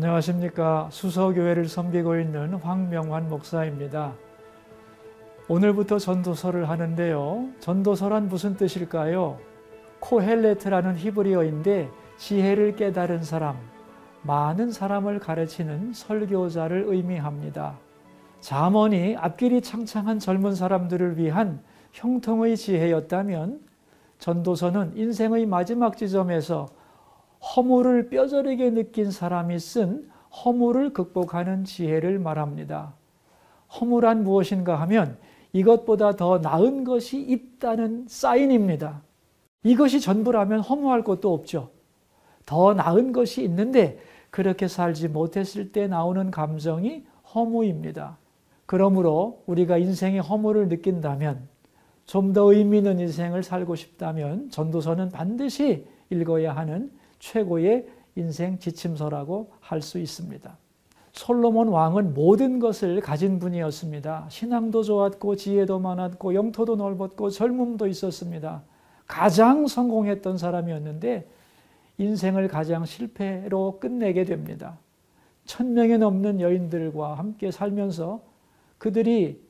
안녕하십니까. 수서교회를 섬기고 있는 황명환 목사입니다. 오늘부터 전도서를 하는데요. 전도서란 무슨 뜻일까요? 코헬레트라는 히브리어인데 지혜를 깨달은 사람, 많은 사람을 가르치는 설교자를 의미합니다. 잠언이 앞길이 창창한 젊은 사람들을 위한 형통의 지혜였다면 전도서는 인생의 마지막 지점에서 허물을 뼈저리게 느낀 사람이 쓴 허물을 극복하는 지혜를 말합니다. 허물한 무엇인가 하면 이것보다 더 나은 것이 있다는 사인입니다. 이것이 전부라면 허무할 것도 없죠. 더 나은 것이 있는데 그렇게 살지 못했을 때 나오는 감정이 허무입니다. 그러므로 우리가 인생의 허물을 느낀다면 좀 더 의미 있는 인생을 살고 싶다면 전도서는 반드시 읽어야 하는 최고의 인생 지침서라고 할 수 있습니다. 솔로몬 왕은 모든 것을 가진 분이었습니다. 신앙도 좋았고 지혜도 많았고 영토도 넓었고 젊음도 있었습니다. 가장 성공했던 사람이었는데 인생을 가장 실패로 끝내게 됩니다. 천 명이 넘는 여인들과 함께 살면서 그들이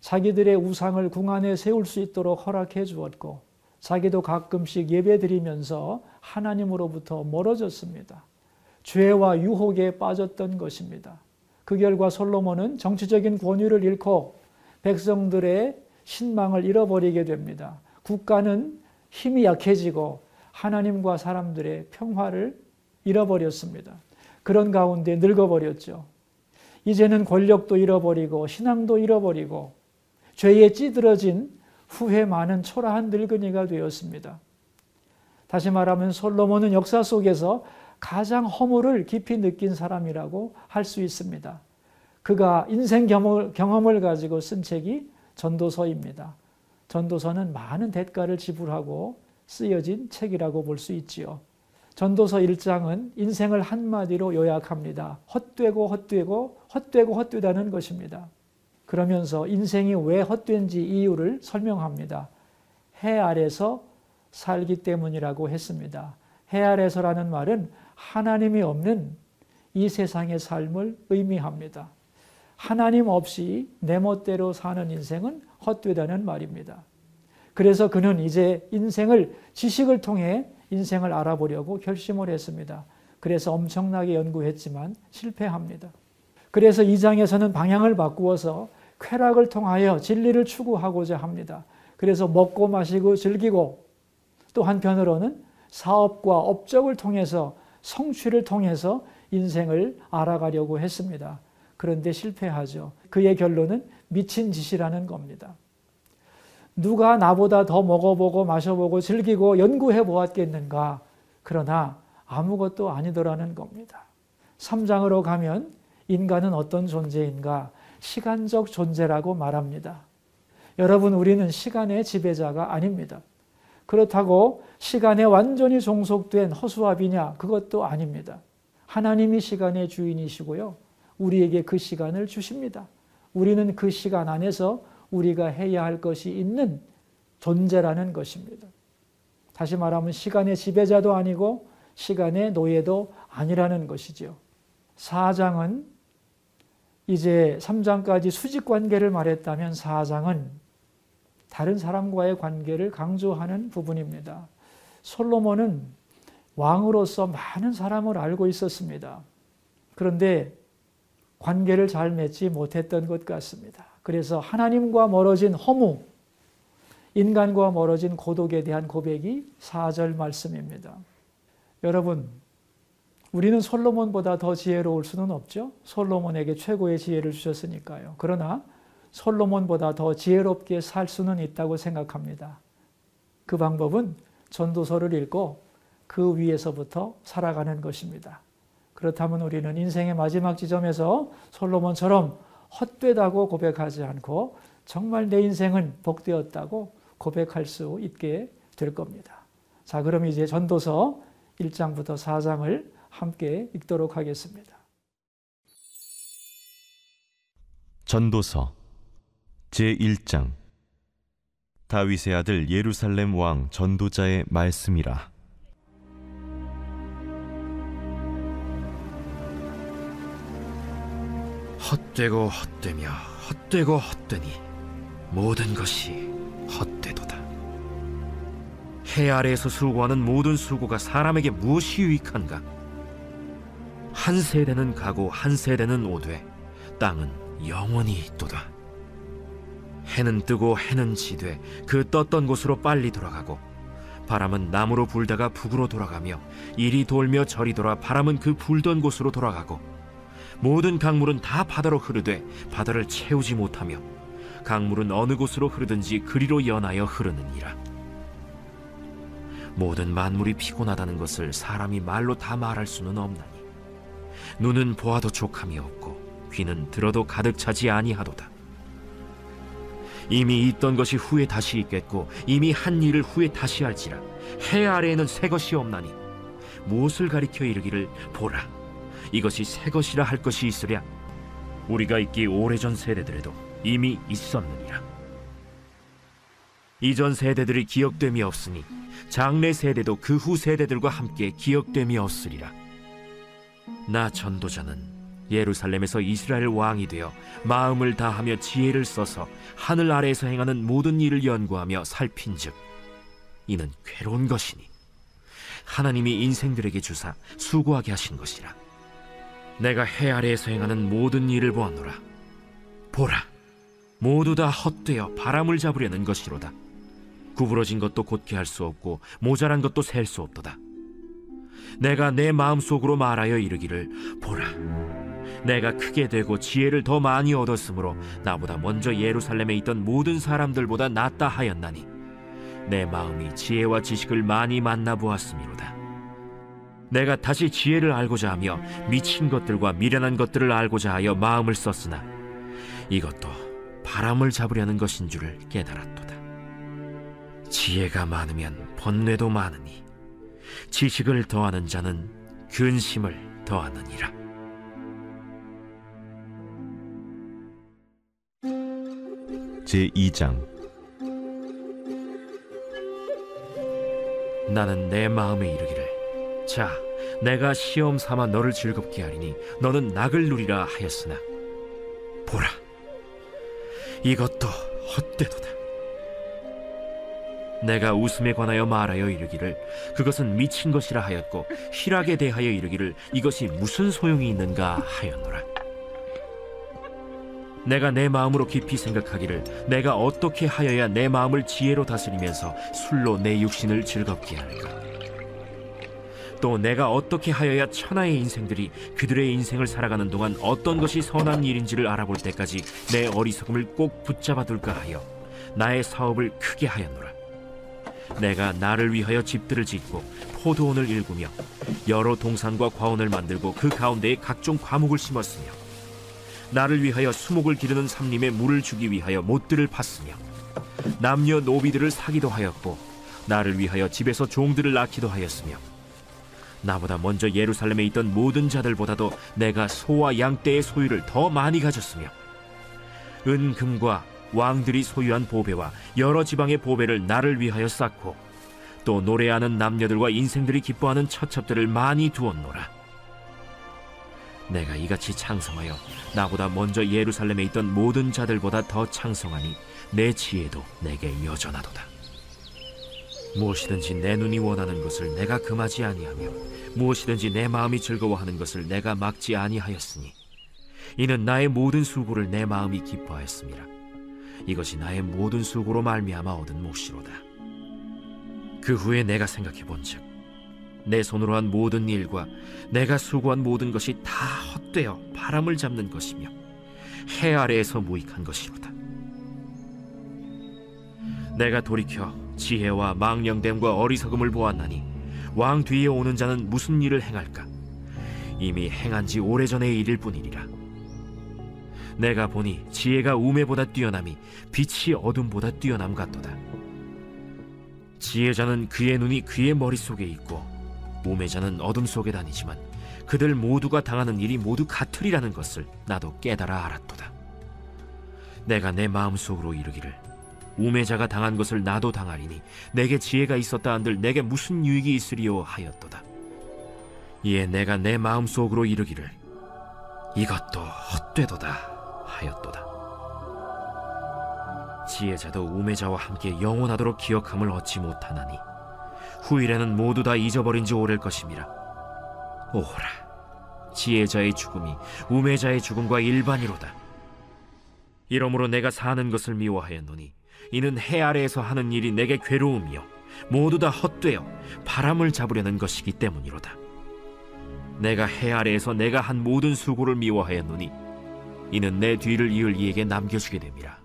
자기들의 우상을 궁 안에 세울 수 있도록 허락해 주었고 자기도 가끔씩 예배 드리면서 하나님으로부터 멀어졌습니다. 죄와 유혹에 빠졌던 것입니다. 그 결과 솔로몬은 정치적인 권위를 잃고 백성들의 신망을 잃어버리게 됩니다. 국가는 힘이 약해지고 하나님과 사람들의 평화를 잃어버렸습니다. 그런 가운데 늙어버렸죠. 이제는 권력도 잃어버리고 신앙도 잃어버리고 죄에 찌들어진 후회 많은 초라한 늙은이가 되었습니다. 다시 말하면 솔로몬은 역사 속에서 가장 허물을 깊이 느낀 사람이라고 할 수 있습니다. 그가 인생 경험을 가지고 쓴 책이 전도서입니다. 전도서는 많은 대가를 지불하고 쓰여진 책이라고 볼 수 있지요. 전도서 1장은 인생을 한마디로 요약합니다. 헛되고 헛되고 헛되고 헛되다는 것입니다. 그러면서 인생이 왜 헛된지 이유를 설명합니다. 해 아래서 살기 때문이라고 했습니다. 해 아래서라는 말은 하나님이 없는 이 세상의 삶을 의미합니다. 하나님 없이 내 멋대로 사는 인생은 헛되다는 말입니다. 그래서 그는 이제 인생을 지식을 통해 인생을 알아보려고 결심을 했습니다. 그래서 엄청나게 연구했지만 실패합니다. 그래서 이 장에서는 방향을 바꾸어서 쾌락을 통하여 진리를 추구하고자 합니다. 그래서 먹고 마시고 즐기고 또 한편으로는 사업과 업적을 통해서 성취를 통해서 인생을 알아가려고 했습니다. 그런데 실패하죠. 그의 결론은 미친 짓이라는 겁니다. 누가 나보다 더 먹어보고 마셔보고 즐기고 연구해 보았겠는가? 그러나 아무것도 아니더라는 겁니다. 3장으로 가면 인간은 어떤 존재인가? 시간적 존재라고 말합니다. 여러분, 우리는 시간의 지배자가 아닙니다. 그렇다고 시간에 완전히 종속된 허수아비냐? 그것도 아닙니다. 하나님이 시간의 주인이시고요. 우리에게 그 시간을 주십니다. 우리는 그 시간 안에서 우리가 해야 할 것이 있는 존재라는 것입니다. 다시 말하면 시간의 지배자도 아니고 시간의 노예도 아니라는 것이지요. 4장은 이제 3장까지 수직 관계를 말했다면 4장은 다른 사람과의 관계를 강조하는 부분입니다. 솔로몬은 왕으로서 많은 사람을 알고 있었습니다. 그런데 관계를 잘 맺지 못했던 것 같습니다. 그래서 하나님과 멀어진 허무, 인간과 멀어진 고독에 대한 고백이 4절 말씀입니다. 여러분, 우리는 솔로몬보다 더 지혜로울 수는 없죠. 솔로몬에게 최고의 지혜를 주셨으니까요. 그러나 솔로몬보다 더 지혜롭게 살 수는 있다고 생각합니다. 그 방법은 전도서를 읽고 그 위에서부터 살아가는 것입니다. 그렇다면 우리는 인생의 마지막 지점에서 솔로몬처럼 헛되다고 고백하지 않고 정말 내 인생은 복되었다고 고백할 수 있게 될 겁니다. 자, 그럼 이제 전도서 1장부터 4장을 함께 읽도록 하겠습니다. 전도서 제1장 다윗의 아들 예루살렘 왕 전도자의 말씀이라 헛되고 헛되며 헛되고 헛되니 모든 것이 헛되도다. 해 아래에서 수고하는 모든 수고가 사람에게 무엇이 유익한가? 한 세대는 가고 한 세대는 오되 땅은 영원히 있도다. 해는 뜨고 해는 지되 그 떴던 곳으로 빨리 돌아가고 바람은 남으로 불다가 북으로 돌아가며 이리 돌며 저리 돌아 바람은 그 불던 곳으로 돌아가고 모든 강물은 다 바다로 흐르되 바다를 채우지 못하며 강물은 어느 곳으로 흐르든지 그리로 연하여 흐르느니라 모든 만물이 피곤하다는 것을 사람이 말로 다 말할 수는 없나니 눈은 보아도 족함이 없고 귀는 들어도 가득 차지 아니하도다. 이미 있던 것이 후에 다시 있겠고 이미 한 일을 후에 다시 할지라 해 아래에는 새 것이 없나니 무엇을 가리켜 이르기를 보라. 이것이 새 것이라 할 것이 있으랴. 우리가 있기 오래전 세대들에도 이미 있었느니라. 이전 세대들이 기억됨이 없으니 장래 세대도 그 후 세대들과 함께 기억됨이 없으리라 나 전도자는 예루살렘에서 이스라엘 왕이 되어 마음을 다하며 지혜를 써서 하늘 아래에서 행하는 모든 일을 연구하며 살핀즉 이는 괴로운 것이니 하나님이 인생들에게 주사 수고하게 하신 것이라. 내가 해 아래에서 행하는 모든 일을 보았노라. 보라 모두 다 헛되어 바람을 잡으려는 것이로다. 구부러진 것도 곧게 할 수 없고 모자란 것도 셀 수 없도다 내가 내 마음속으로 말하여 이르기를 보라. 내가 크게 되고 지혜를 더 많이 얻었으므로 나보다 먼저 예루살렘에 있던 모든 사람들보다 낫다 하였나니 내 마음이 지혜와 지식을 많이 만나 보았음이로다. 내가 다시 지혜를 알고자 하며 미친 것들과 미련한 것들을 알고자 하여 마음을 썼으나 이것도 바람을 잡으려는 것인 줄을 깨달았도다. 지혜가 많으면 번뇌도 많으니 지식을 더하는 자는 근심을 더하느니라. 제2장. 나는 내 마음에 이르기를. 자 내가 시험 삼아 너를 즐겁게 하리니 너는 낙을 누리라 하였으나 보라 이것도 헛되도다 내가 웃음에 관하여 말하여 이르기를 그것은 미친 것이라 하였고 희락에 대하여 이르기를 이것이 무슨 소용이 있는가 하였노라 내가 내 마음으로 깊이 생각하기를 내가 어떻게 하여야 내 마음을 지혜로 다스리면서 술로 내 육신을 즐겁게 할까? 또 내가 어떻게 하여야 천하의 인생들이 그들의 인생을 살아가는 동안 어떤 것이 선한 일인지를 알아볼 때까지 내 어리석음을 꼭 붙잡아 둘까 하여 나의 사업을 크게 하였노라. 내가 나를 위하여 집들을 짓고 포도원을 일구며 여러 동산과 과원을 만들고 그 가운데에 각종 과목을 심었으며 나를 위하여 수목을 기르는 삼림에 물을 주기 위하여 못들을 팠으며 남녀 노비들을 사기도 하였고 나를 위하여 집에서 종들을 낳기도 하였으며 나보다 먼저 예루살렘에 있던 모든 자들보다도 내가 소와 양 떼의 소유를 더 많이 가졌으며 은금과 왕들이 소유한 보배와 여러 지방의 보배를 나를 위하여 쌓고 또 노래하는 남녀들과 인생들이 기뻐하는 처첩들을 많이 두었노라. 내가 이같이 창성하여 나보다 먼저 예루살렘에 있던 모든 자들보다 더 창성하니 내 지혜도 내게 여전하도다. 무엇이든지 내 눈이 원하는 것을 내가 금하지 아니하며 무엇이든지 내 마음이 즐거워하는 것을 내가 막지 아니하였으니 이는 나의 모든 수고를 내 마음이 기뻐하였습니다. 이것이 나의 모든 수고로 말미암아 얻은 몫이로다. 그 후에 내가 생각해 본즉 내 손으로 한 모든 일과 내가 수고한 모든 것이 다 헛되어 바람을 잡는 것이며 해 아래에서 무익한 것이로다. 내가 돌이켜 지혜와 망령됨과 어리석음을 보았나니 왕 뒤에 오는 자는 무슨 일을 행할까? 이미 행한 지 오래전의 일일 뿐이니라. 내가 보니 지혜가 우매보다 뛰어남이 빛이 어둠보다 뛰어남 같도다. 지혜자는 그의 눈이 그의 머릿속에 있고 우매자는 어둠 속에 다니지만 그들 모두가 당하는 일이 모두 같으리라는 것을 나도 깨달아 알았도다. 내가 내 마음속으로 이르기를 우매자가 당한 것을 나도 당하리니 내게 지혜가 있었다 한들 내게 무슨 유익이 있으리요 하였도다. 이에 내가 내 마음속으로 이르기를 이것도 헛되도다 하였도다. 지혜자도 우매자와 함께 영원하도록 기억함을 얻지 못하나니 후일에는 모두 다 잊어버린 지 오랠 것임이라. 오라, 지혜자의 죽음이 우매자의 죽음과 일반이로다. 이러므로 내가 사는 것을 미워하였노니 이는 해 아래에서 하는 일이 내게 괴로움이요 모두 다 헛되어 바람을 잡으려는 것이기 때문이로다. 내가 해 아래에서 내가 한 모든 수고를 미워하였노니 이는 내 뒤를 이을 이에게 남겨주게 됨이라.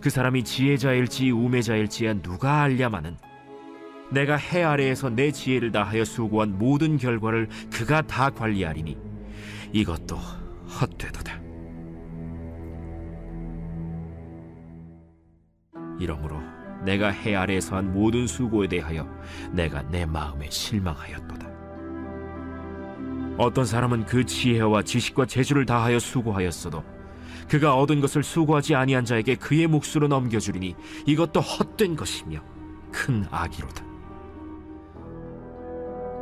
그 사람이 지혜자일지 우매자일지야 누가 알랴마는 내가 해 아래에서 내 지혜를 다하여 수고한 모든 결과를 그가 다 관리하리니 이것도 헛되도다. 이러므로 내가 해 아래에서 한 모든 수고에 대하여 내가 내 마음에 실망하였도다. 어떤 사람은 그 지혜와 지식과 재주를 다하여 수고하였어도 그가 얻은 것을 수고하지 아니한 자에게 그의 몫으로 넘겨주리니 이것도 헛된 것이며 큰 악이로다.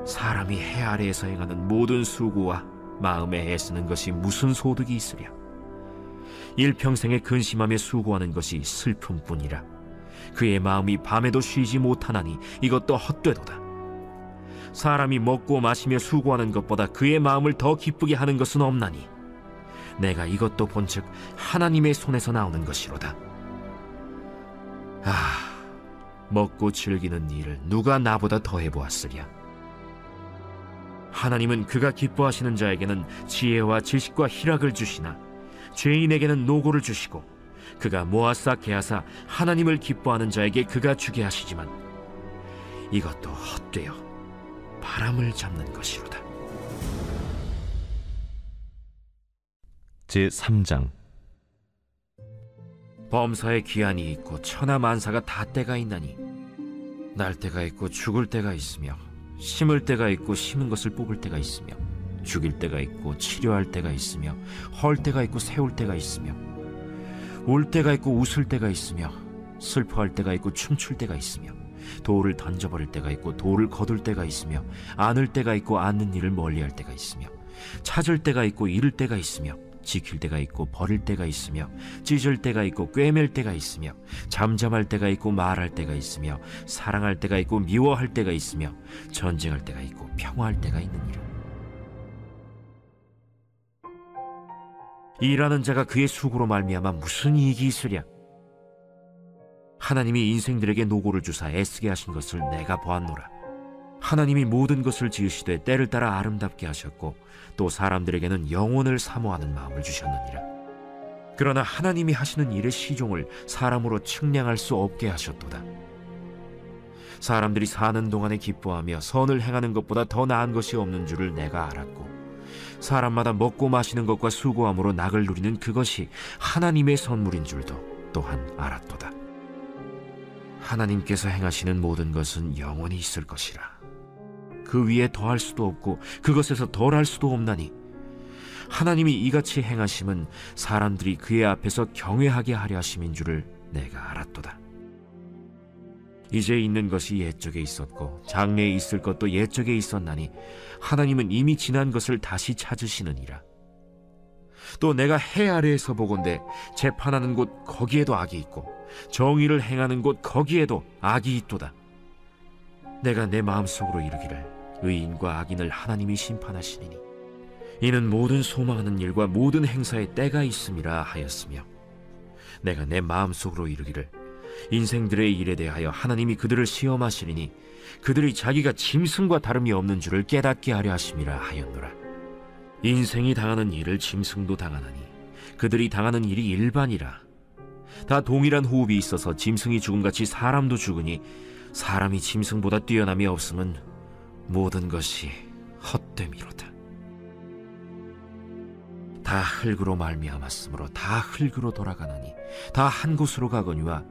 사람이 해 아래에서 행하는 모든 수고와 마음에 애쓰는 것이 무슨 소득이 있으랴? 일평생에 근심하며 수고하는 것이 슬픔뿐이라. 그의 마음이 밤에도 쉬지 못하나니 이것도 헛되도다. 사람이 먹고 마시며 수고하는 것보다 그의 마음을 더 기쁘게 하는 것은 없나니 내가 이것도 본즉 하나님의 손에서 나오는 것이로다. 아, 먹고 즐기는 일을 누가 나보다 더 해 보았으랴. 하나님은 그가 기뻐하시는 자에게는 지혜와 지식과 희락을 주시나 죄인에게는 노고를 주시고 그가 모아싸 개하사 하나님을 기뻐하는 자에게 그가 주게 하시지만 이것도 헛되어 바람을 잡는 것이로다. 제 3장 범사에 기한이 있고 천하 만사가 다 때가 있나니 날 때가 있고 죽을 때가 있으며 심을 때가 있고 심은 것을 뽑을 때가 있으며 죽일 때가 있고 치료할 때가 있으며 헐 때가 있고 세울 때가 있으며 울 때가 있고 웃을 때가 있으며 슬퍼할 때가 있고 춤출 때가 있으며 돌을 던져버릴 때가 있고 돌을 거둘 때가 있으며 안을 때가 있고 안는 일을 멀리할 때가 있으며 찾을 때가 있고 잃을 때가 있으며 지킬 때가 있고 버릴 때가 있으며 찢을 때가 있고 꿰맬 때가 있으며 잠잠할 때가 있고 말할 때가 있으며 사랑할 때가 있고 미워할 때가 있으며 전쟁할 때가 있고 평화할 때가 있느니라. 일하는 자가 그의 수고로 말미암아 무슨 이익이 있으랴 하나님이 인생들에게 노고를 주사 애쓰게 하신 것을 내가 보았노라 하나님이 모든 것을 지으시되 때를 따라 아름답게 하셨고 또 사람들에게는 영혼을 사모하는 마음을 주셨느니라. 그러나 하나님이 하시는 일의 시종을 사람으로 측량할 수 없게 하셨도다. 사람들이 사는 동안에 기뻐하며 선을 행하는 것보다 더 나은 것이 없는 줄을 내가 알았고 사람마다 먹고 마시는 것과 수고함으로 낙을 누리는 그것이 하나님의 선물인 줄도 또한 알았도다. 하나님께서 행하시는 모든 것은 영원히 있을 것이라. 그 위에 더할 수도 없고 그것에서 덜할 수도 없나니 하나님이 이같이 행하심은 사람들이 그의 앞에서 경외하게 하려 하심인 줄을 내가 알았도다. 이제 있는 것이 옛적에 있었고 장래에 있을 것도 옛적에 있었나니 하나님은 이미 지난 것을 다시 찾으시느니라. 또 내가 해 아래에서 보건대 재판하는 곳 거기에도 악이 있고 정의를 행하는 곳 거기에도 악이 있도다. 내가 내 마음속으로 이르기를 의인과 악인을 하나님이 심판하시리니 이는 모든 소망하는 일과 모든 행사에 때가 있음이라 하였으며 내가 내 마음속으로 이르기를 인생들의 일에 대하여 하나님이 그들을 시험하시리니 그들이 자기가 짐승과 다름이 없는 줄을 깨닫게 하려 하심이라 하였노라 인생이 당하는 일을 짐승도 당하나니 그들이 당하는 일이 일반이라 다 동일한 호흡이 있어서 짐승이 죽음같이 사람도 죽으니 사람이 짐승보다 뛰어남이 없음은 모든 것이 헛됨이로다. 다 흙으로 말미암았으므로 다 흙으로 돌아가나니 다 한 곳으로 가거니와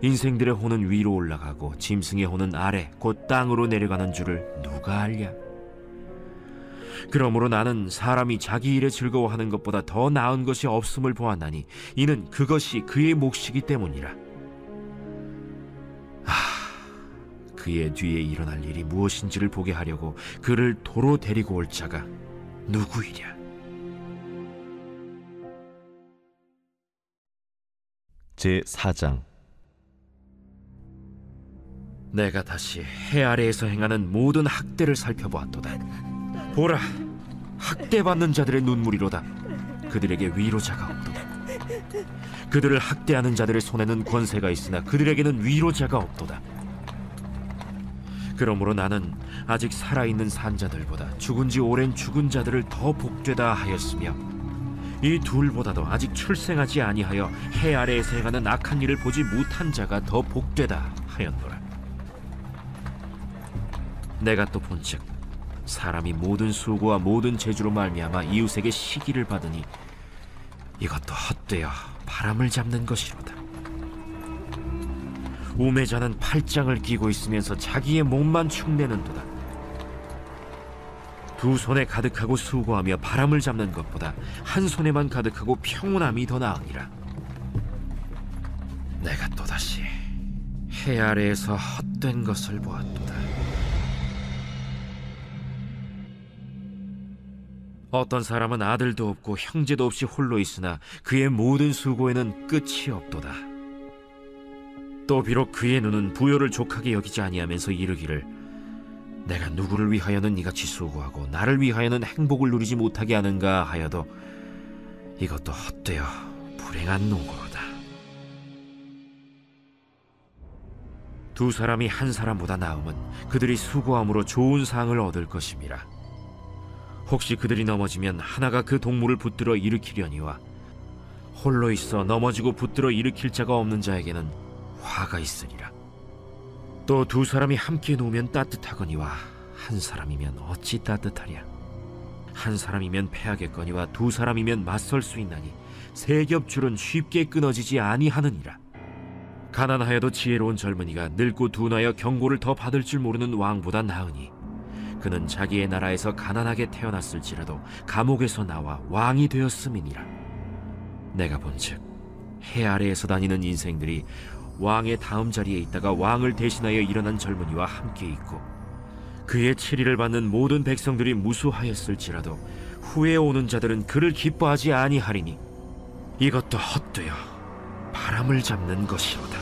인생들의 혼은 위로 올라가고 짐승의 혼은 아래 곧 땅으로 내려가는 줄을 누가 알랴? 그러므로 나는 사람이 자기 일에 즐거워하는 것보다 더 나은 것이 없음을 보았나니 이는 그것이 그의 몫이기 때문이라. 하, 그의 뒤에 일어날 일이 무엇인지를 보게 하려고 그를 도로 데리고 올 자가 누구이랴? 제 4장 내가 다시 해 아래에서 행하는 모든 학대를 살펴보았도다. 보라, 학대받는 자들의 눈물이로다. 그들에게 위로자가 없도다. 그들을 학대하는 자들의 손에는 권세가 있으나 그들에게는 위로자가 없도다. 그러므로 나는 아직 살아있는 산자들보다 죽은 지 오랜 죽은 자들을 더 복되다 하였으며 이 둘보다도 아직 출생하지 아니하여 해 아래에서 행하는 악한 일을 보지 못한 자가 더 복되다 하였노라. 내가 또 본즉 사람이 모든 수고와 모든 재주로 말미암아 이웃에게 시기를 받으니 이것도 헛되어 바람을 잡는 것이로다. 우매자는 팔짱을 끼고 있으면서 자기의 몸만 축내는도다. 두 손에 가득하고 수고하며 바람을 잡는 것보다 한 손에만 가득하고 평온함이 더 나으니라. 내가 또다시 해 아래에서 헛된 것을 보았도다. 어떤 사람은 아들도 없고 형제도 없이 홀로 있으나 그의 모든 수고에는 끝이 없도다. 또 비록 그의 눈은 부요를 족하게 여기지 아니하면서 이르기를 내가 누구를 위하여는 이같이 수고하고 나를 위하여는 행복을 누리지 못하게 하는가 하여도 이것도 헛되어 불행한 노고로다. 두 사람이 한 사람보다 나음은 그들이 수고함으로 좋은 상을 얻을 것임이라. 혹시 그들이 넘어지면 하나가 그 동물을 붙들어 일으키려니와 홀로 있어 넘어지고 붙들어 일으킬 자가 없는 자에게는 화가 있으리라. 또 두 사람이 함께 놓으면 따뜻하거니와 한 사람이면 어찌 따뜻하랴. 한 사람이면 패하겠거니와 두 사람이면 맞설 수 있나니 세 겹줄은 쉽게 끊어지지 아니하느니라. 가난하여도 지혜로운 젊은이가 늙고 둔하여 경고를 더 받을 줄 모르는 왕보다 나으니 그는 자기의 나라에서 가난하게 태어났을지라도 감옥에서 나와 왕이 되었음이니라. 내가 본즉 해 아래에서 다니는 인생들이 왕의 다음 자리에 있다가 왕을 대신하여 일어난 젊은이와 함께 있고 그의 치리를 받는 모든 백성들이 무수하였을지라도 후에 오는 자들은 그를 기뻐하지 아니하리니 이것도 헛되어 바람을 잡는 것이로다.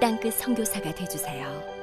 땅끝 성교사가 되주세요